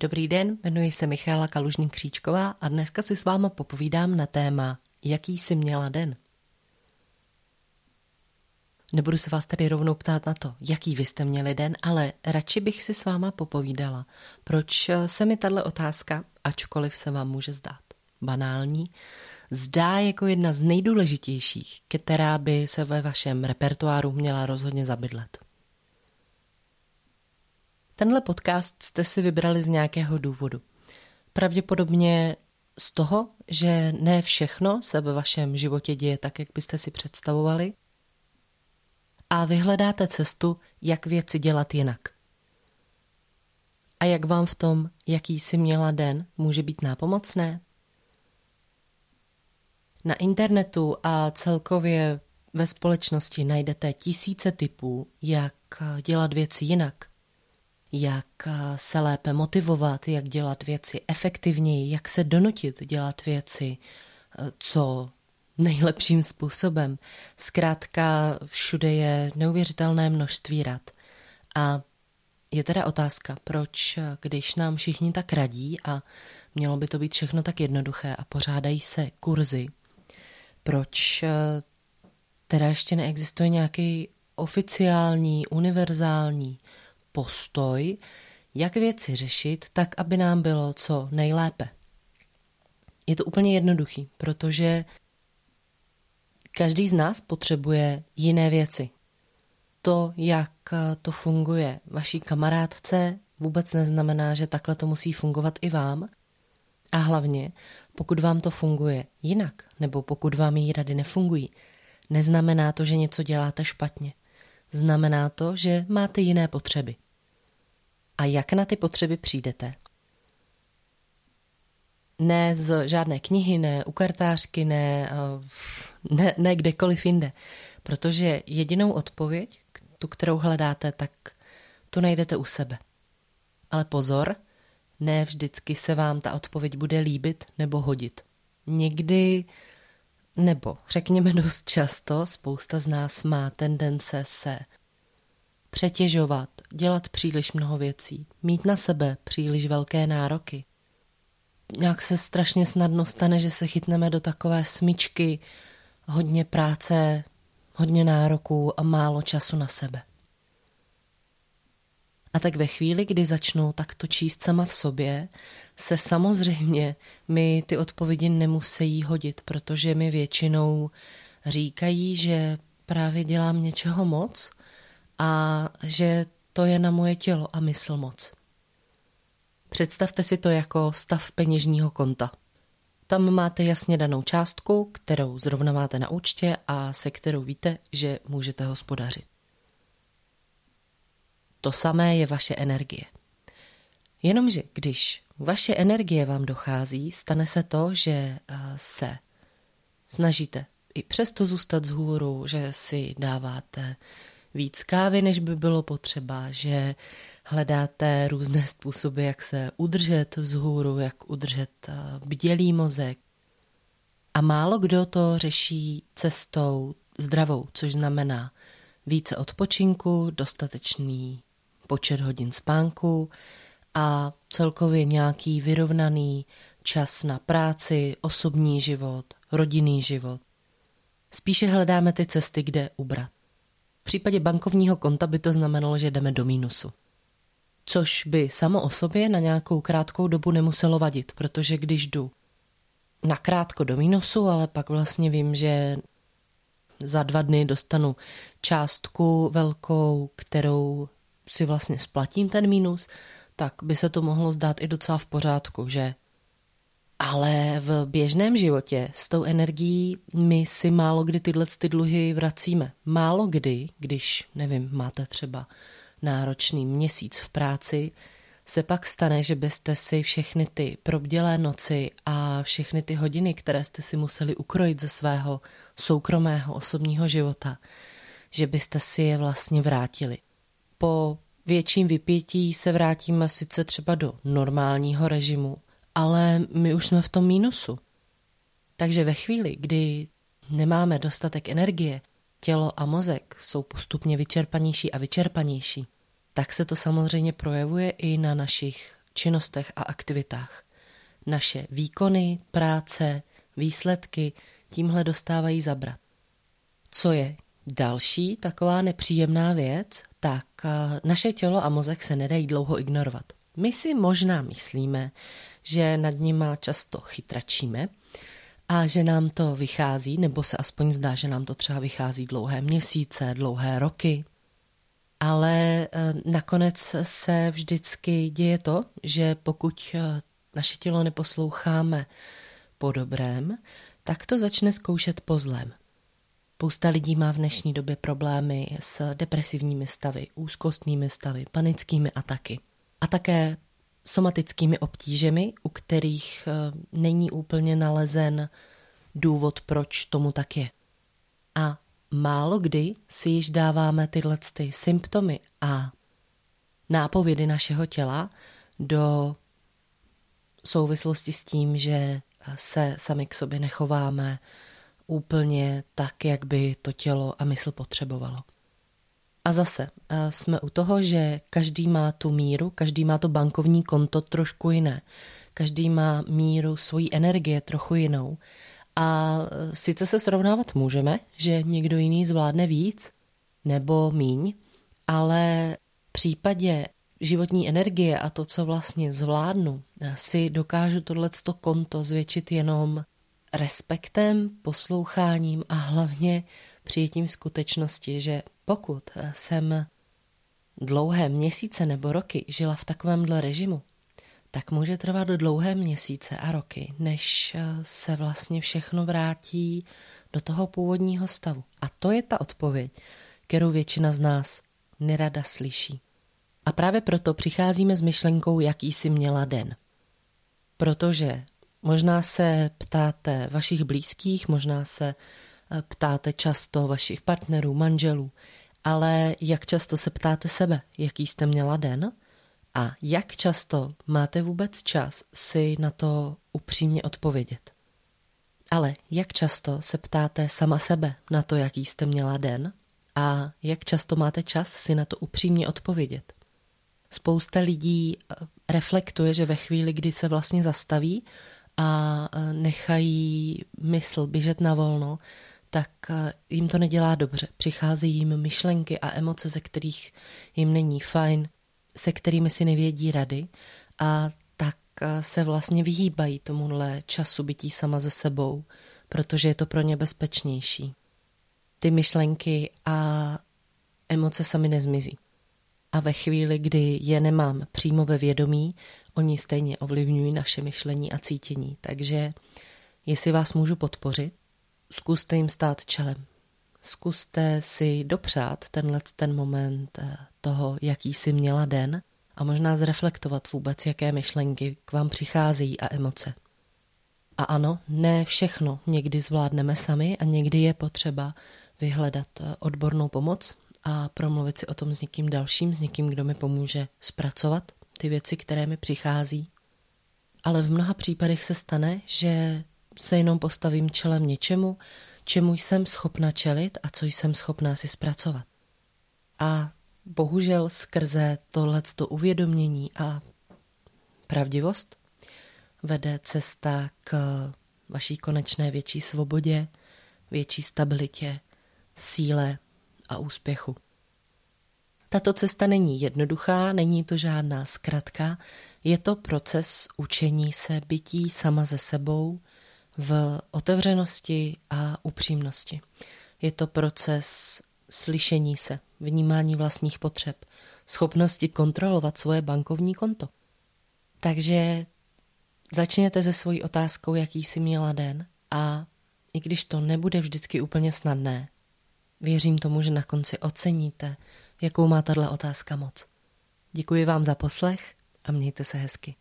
Dobrý den, jmenuji se Michála Kalužní Kříčková a dneska si s váma popovídám na téma Jaký jsi měla den? Nebudu se vás tady rovnou ptát na to, jaký vy jste měli den, ale radši bych si s váma popovídala, proč se mi tahle otázka, ačkoliv se vám může zdát banální, zdá jako jedna z nejdůležitějších, která by se ve vašem repertoáru měla rozhodně zabydlet. Tenhle podcast jste si vybrali z nějakého důvodu. Pravděpodobně z toho, že ne všechno se ve vašem životě děje tak, jak byste si představovali a vyhledáte cestu, jak věci dělat jinak. A jak vám v tom, jaký si měla den, může být nápomocné? Na internetu a celkově ve společnosti najdete tisíce typů, jak dělat věci jinak – jak se lépe motivovat, jak dělat věci efektivněji, jak se donutit dělat věci co nejlepším způsobem. Zkrátka všude je neuvěřitelné množství rad. A je teda otázka, proč, když nám všichni tak radí a mělo by to být všechno tak jednoduché a pořádají se kurzy, proč teda ještě neexistuje nějaký oficiální, univerzální postoj, jak věci řešit, tak aby nám bylo co nejlépe. Je to úplně jednoduchý, protože každý z nás potřebuje jiné věci. To, jak to funguje vaší kamarádce, vůbec neznamená, že takhle to musí fungovat i vám. A hlavně, pokud vám to funguje jinak, nebo pokud vám jí rady nefungují, neznamená to, že něco děláte špatně. Znamená to, že máte jiné potřeby. A jak na ty potřeby přijdete? Ne z žádné knihy, ne u kartářky, ne, eh, ne, ne kdekoliv jinde. Protože jedinou odpověď, tu, kterou hledáte, tak tu najdete u sebe. Ale pozor, ne vždycky se vám ta odpověď bude líbit nebo hodit. Někdy, nebo řekněme dost často, spousta z nás má tendence se přetěžovat, dělat příliš mnoho věcí, mít na sebe příliš velké nároky. Nějak se strašně snadno stane, že se chytneme do takové smyčky, hodně práce, hodně nároků a málo času na sebe. A tak ve chvíli, kdy začnu takto číst sama v sobě, se samozřejmě mi ty odpovědi nemusí hodit, protože mi většinou říkají, že právě dělám něčeho moc a že to je na moje tělo a mysl moc. Představte si to jako stav peněžního konta. Tam máte jasně danou částku, kterou zrovna máte na účtě a se kterou víte, že můžete hospodařit. To samé je vaše energie. Jenomže když vaše energie vám dochází, stane se to, že eh, se snažíte i přesto zůstat z hůru, že si dáváte víc kávy, než by bylo potřeba, že hledáte různé způsoby, jak se udržet vzhůru, jak udržet eh, bdělý mozek. A málo kdo to řeší cestou zdravou, což znamená více odpočinku, dostatečný počet hodin spánku a celkově nějaký vyrovnaný čas na práci, osobní život, rodinný život. Spíše hledáme ty cesty, kde ubrat případě bankovního konta by to znamenalo, že jdeme do mínusu. Což by samo o sobě na nějakou krátkou dobu nemuselo vadit, protože když jdu na krátko do mínusu, ale pak vlastně vím, že za dva dny dostanu částku velkou, kterou si vlastně splatím ten mínus, tak by se to mohlo zdát i docela v pořádku, že ale v běžném životě s tou energií my si málo kdy tyhle ty dluhy vracíme. Málo kdy, když, nevím, máte třeba náročný měsíc v práci, se pak stane, že byste si všechny ty probdělé noci a všechny ty hodiny, které jste si museli ukrojit ze svého soukromého osobního života, že byste si je vlastně vrátili. Po větším vypětí se vrátíme sice třeba do normálního režimu, ale my už jsme v tom mínusu. Takže ve chvíli, kdy nemáme dostatek energie, tělo a mozek jsou postupně vyčerpanější a vyčerpanější, tak se to samozřejmě projevuje i na našich činnostech a aktivitách. Naše výkony, práce, výsledky tímhle dostávají zabrat. Co je další taková nepříjemná věc, tak eh, naše tělo a mozek se nedají dlouho ignorovat. My si možná myslíme, že nad nima často chytračíme a že nám to vychází, nebo se aspoň zdá, že nám to třeba vychází dlouhé měsíce, dlouhé roky. Ale eh, nakonec se vždycky děje to, že pokud eh, naše tělo neposloucháme po dobrém, tak to začne zkoušet po zlém. Spousta lidí má v dnešní době problémy s depresivními stavy, úzkostnými stavy, panickými ataky a také somatickými obtížemi, u kterých eh, není úplně nalezen důvod, proč tomu tak je. A málo kdy si již dáváme tyhle ty symptomy a nápovědy našeho těla do souvislosti s tím, že se sami k sobě nechováme úplně tak, jak by to tělo a mysl potřebovalo. A zase eh, jsme u toho, že každý má tu míru, každý má to bankovní konto trošku jiné. Každý má míru svojí energie trochu jinou. A eh, sice se srovnávat můžeme, že někdo jiný zvládne víc nebo míň, ale v případě životní energie a to, co vlastně zvládnu, eh, si dokážu tohleto konto zvětšit jenom respektem, posloucháním a hlavně přijetím skutečnosti, že pokud jsem dlouhé měsíce nebo roky žila v takovémhle režimu, tak může trvat dlouhé měsíce a roky, než se vlastně všechno vrátí do toho původního stavu. A to je ta odpověď, kterou většina z nás nerada slyší. A právě proto přicházíme s myšlenkou, jaký jsi měla den. Protože možná se ptáte vašich blízkých, možná se ptáte často vašich partnerů, manželů, ale jak často se ptáte sebe, jaký jste měla den a jak často máte vůbec čas si na to upřímně odpovědět. Ale jak často se ptáte sama sebe na to, jaký jste měla den a jak často máte čas si na to upřímně odpovědět. Spousta lidí eh, reflektuje, že ve chvíli, kdy se vlastně zastaví a eh, nechají mysl běžet na volno, tak eh, jim to nedělá dobře. Přicházejí jim myšlenky a emoce, ze kterých jim není fajn, se kterými si nevědí rady a tak eh, se vlastně vyhýbají tomuhle času bytí sama ze sebou, protože je to pro ně bezpečnější. Ty myšlenky a emoce sami nezmizí. A ve chvíli, kdy je nemám přímo ve vědomí, oni stejně ovlivňují naše myšlení a cítění. Takže jestli vás můžu podpořit, zkuste jim stát čelem. Zkuste si dopřát tenhle ten moment eh, toho, jaký si měla den a možná zreflektovat vůbec, jaké myšlenky k vám přicházejí a emoce. A ano, ne všechno někdy zvládneme sami a někdy je potřeba vyhledat eh, odbornou pomoc a promluvit si o tom s někým dalším, s někým, kdo mi pomůže zpracovat ty věci, které mi přichází. Ale v mnoha případech se stane, že se jenom postavím čelem něčemu, čemu jsem schopna čelit a co jsem schopná si zpracovat. A bohužel skrze tohleto uvědomění a pravdivost vede cesta k vaší konečné větší svobodě, větší stabilitě, síle a úspěchu. Tato cesta není jednoduchá, není to žádná zkratka, je to proces učení se bytí sama ze sebou, v otevřenosti a upřímnosti. Je to proces slyšení se, vnímání vlastních potřeb, schopnosti kontrolovat svoje bankovní konto. Takže začněte se svojí otázkou, jaký jsi měla den a i když to nebude vždycky úplně snadné, věřím tomu, že na konci oceníte, jakou má tato otázka moc. Děkuji vám za poslech a mějte se hezky.